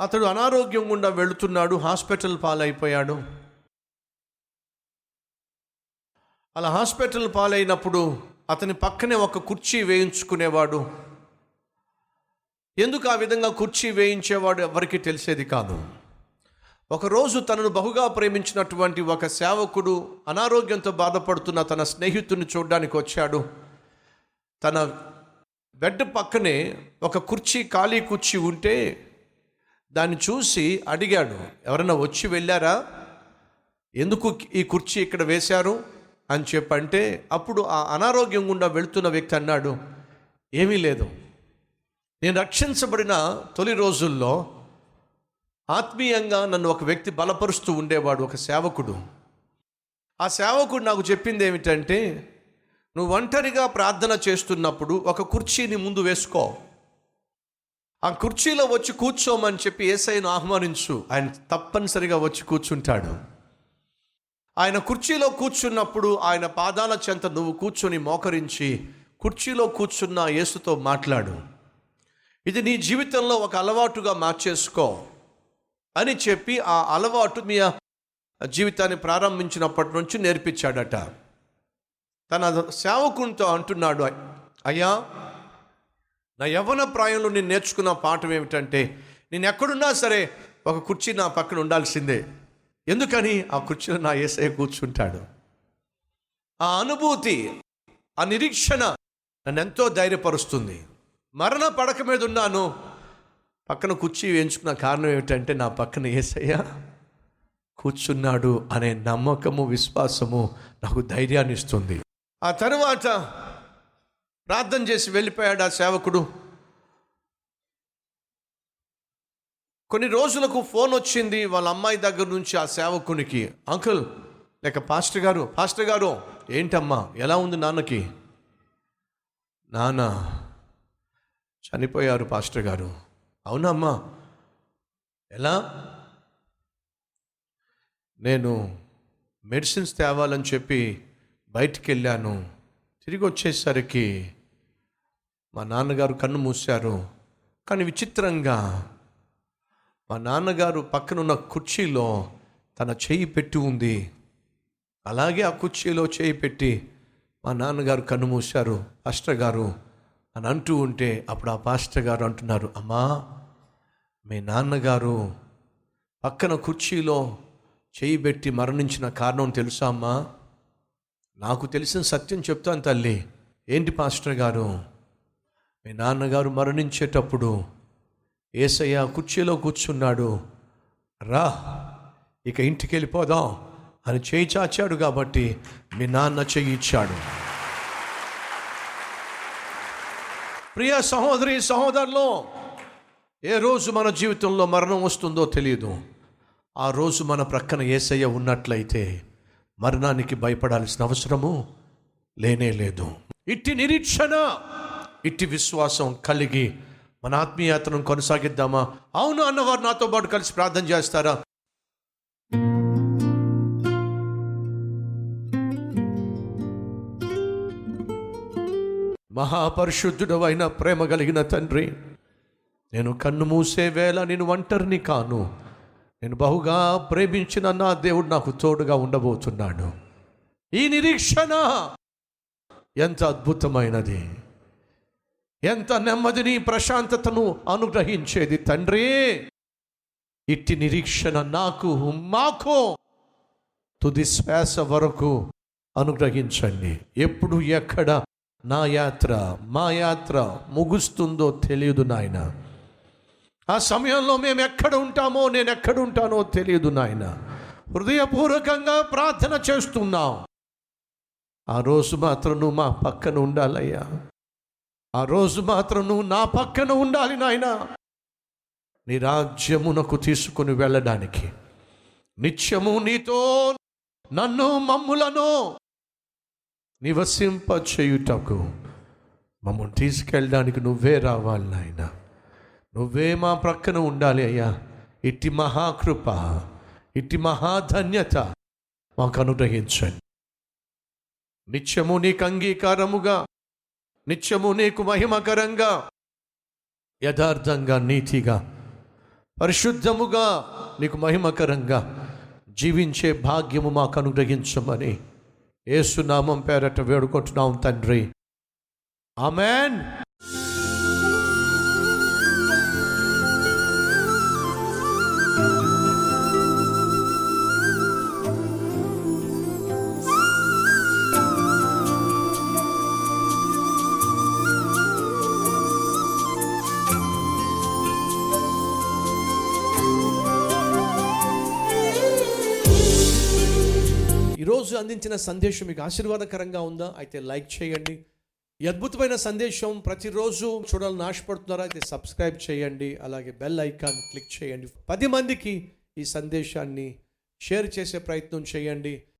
అతడు అనారోగ్యం గుండా వెళుతున్నాడు హాస్పిటల్ పాలైపోయాడు. అలా హాస్పిటల్ పాలైనప్పుడు అతని పక్కనే ఒక కుర్చీ వేయించుకునేవాడు. ఎందుకు ఆ విధంగా కుర్చీ వేయించేవాడు ఎవరికి తెలిసేది కాదు. ఒకరోజు తనను బహుగా ప్రేమించినటువంటి ఒక సేవకుడు అనారోగ్యంతో బాధపడుతున్న తన స్నేహితుడిని చూడడానికి వచ్చాడు. తన బెడ్ పక్కనే ఒక కుర్చీ ఖాళీ కుర్చీ ఉంటే దాన్ని చూసి అడిగాడు ఎవరైనా వచ్చి వెళ్ళారా? ఎందుకు ఈ కుర్చీ ఇక్కడ వేశారు? అని చెప్పంటే అప్పుడు ఆ అనారోగ్యం గుండా వెళుతున్న వ్యక్తి అన్నాడు ఏమీ లేదు. నేను రక్షించబడిన తొలి రోజుల్లో ఆత్మీయంగా నన్ను ఒక వ్యక్తి బలపరుస్తూ ఉండేవాడు ఒక సేవకుడు. ఆ సేవకుడు నాకు చెప్పింది ఏమిటంటే నువ్వు ఒంటరిగా ప్రార్థన చేస్తున్నప్పుడు ఒక కుర్చీని ముందు వేసుకో. ఆ కుర్చీలో వచ్చి కూర్చోమని చెప్పి ఏసైను ఆహ్వానించు. ఆయన తప్పనిసరిగా వచ్చి కూర్చుంటాడు. ఆయన కుర్చీలో కూర్చున్నప్పుడు ఆయన పాదాల చెంత నువ్వు కూర్చొని మోకరించి కుర్చీలో కూర్చున్న యేసుతో మాట్లాడు. ఇది నీ జీవితంలో ఒక అలవాటుగా మార్చేసుకో అని చెప్పి ఆ అలవాటు మీ జీవితాన్ని ప్రారంభించినప్పటి నుంచి నేర్పించాడట. తన సేవకునితో అంటున్నాడు అయ్యా నా యవ్వన ప్రాయంలో నేను నేర్చుకున్న పాఠం ఏమిటంటే నేను ఎక్కడున్నా సరే ఒక కుర్చీ నా పక్కన ఉండాల్సిందే. ఎందుకని? ఆ కుర్చీలో నా ఏసఐ కూర్చుంటాడు. ఆ అనుభూతి ఆ నిరీక్షణ నన్ను ఎంతో ధైర్యపరుస్తుంది. మరణ పడక మీద ఉన్నాను. పక్కన కుర్చీ వేయించుకున్న కారణం ఏమిటంటే నా పక్కన ఏసయ్య కూర్చున్నాడు అనే నమ్మకము విశ్వాసము నాకు ధైర్యాన్ని ఇస్తుంది. ఆ తరువాత ప్రార్థన చేసి వెళ్ళిపోయాడు ఆ సేవకుడు. కొన్ని రోజులకు ఫోన్ వచ్చింది వాళ్ళ అమ్మాయి దగ్గర నుంచి ఆ సేవకునికి. అంకుల్ లేక పాస్టర్ గారు పాస్టర్ గారు ఏంటమ్మా ఎలా ఉంది నాన్నకి? నాన్న చనిపోయారు పాస్టర్ గారు. అవునమ్మా. ఎలా? నేను మెడిసిన్స్ తేవాలని చెప్పి బయటికి వెళ్ళాను. తిరిగి వచ్చేసరికి మా నాన్నగారు కన్ను మూశారు. కానీ విచిత్రంగా మా నాన్నగారు పక్కనున్న కుర్చీలో తన చేయి పెట్టి ఉంది. అలాగే ఆ కుర్చీలో చేయి పెట్టి మా నాన్నగారు కన్ను మూశారు. పాస్టర్ గారు అని అంటూ ఉంటే అప్పుడు ఆ పాస్టర్ గారు అంటున్నారు అమ్మా మీ నాన్నగారు పక్కన కుర్చీలో చేయి పెట్టి మరణించిన కారణం తెలుసా అమ్మా? నాకు తెలిసిన సత్యం చెప్తాను తల్లి. ఏంటి పాస్టర్ గారు? మీ నాన్నగారు మరణించేటప్పుడు ఏసయ్య కుర్చీలో కూర్చున్నాడు. రా ఇక ఇంటికి వెళ్ళిపోదాం అని చేయి చాచాడు కాబట్టి మీ నాన్న చెయ్యి ఇచ్చాడు. ప్రియ సహోదరి సహోదరులు ఏ రోజు మన జీవితంలో మరణం వస్తుందో తెలియదు ఆ రోజు మన ప్రక్కన ఏసయ్య ఉన్నట్లయితే మరణానికి భయపడాల్సిన అవసరము లేనే లేదు. ఇట్టి నిరీక్షణ ఇట్టి విశ్వాసం కలిగి మన ఆత్మీయతను కొనసాగిద్దామా? అవును అన్నవారు నాతో పాటు కలిసి ప్రార్థన చేస్తారా? మహాపరిశుద్ధుడు అయిన ప్రేమ కలిగిన తండ్రి నేను కన్ను మూసే వేళ నేను ఒంటరిని కాను. నేను బహుగా ప్రేమించిన నా దేవుడు నాకు తోడుగా ఉండబోతున్నాడు. ఈ నిరీక్షణ ఎంత అద్భుతమైనది! ఎంత నెమ్మదిని ప్రశాంతతను అనుగ్రహించేది తండ్రి. ఇట్టి నిరీక్షణ నాకు మాకు. తుది శ్వాస వరకు అనుగ్రహించండి. ఎప్పుడు ఎక్కడ నా యాత్ర మా యాత్ర ముగుస్తుందో తెలియదు నాయన. ఆ సమయంలో మేము ఎక్కడ ఉంటామో నేను ఎక్కడ ఉంటానో తెలియదు నాయన. హృదయపూర్వకంగా ప్రార్థన చేస్తున్నాం. ఆ రోజు మాత్రం నువ్వు మా పక్కన ఉండాలయ్యా. ఆ రోజు మాత్రం నువ్వు నా పక్కన ఉండాలి నాయన. నీ రాజ్యమునకు తీసుకుని వెళ్ళడానికి. నిత్యము నీతో నన్ను మమ్ములను నివసింప చేయుటకు మమ్మల్ని తీసుకెళ్ళడానికి నువ్వే రావాలి నాయన. నువ్వే మా ప్రక్కన ఉండాలి అయ్యా. ఇట్టి మహాకృప ఇట్టి మహాధన్యత మాకు అనుగ్రహించండి. నిత్యము నీకు అంగీకారముగా నిత్యము నీకు మహిమకరంగా యథార్థంగా నీతిగా పరిశుద్ధముగా నీకు మహిమకరంగా జీవించే భాగ్యము మాకు అనుగ్రహించమని ఏసునామం పేరట వేడుకుంటున్నాం తండ్రి. ఆమెన్. ఈరోజు అందించిన సందేశం మీకు ఆశీర్వాదకరంగా ఉందా? అయితే లైక్ చేయండి. ఈ అద్భుతమైన సందేశం ప్రతిరోజు చూడాలని ఆశపడుతున్నారా? అయితే సబ్స్క్రైబ్ చేయండి. అలాగే బెల్ ఐకాన్ క్లిక్ చేయండి. పది మందికి ఈ సందేశాన్ని షేర్ చేసే ప్రయత్నం చేయండి.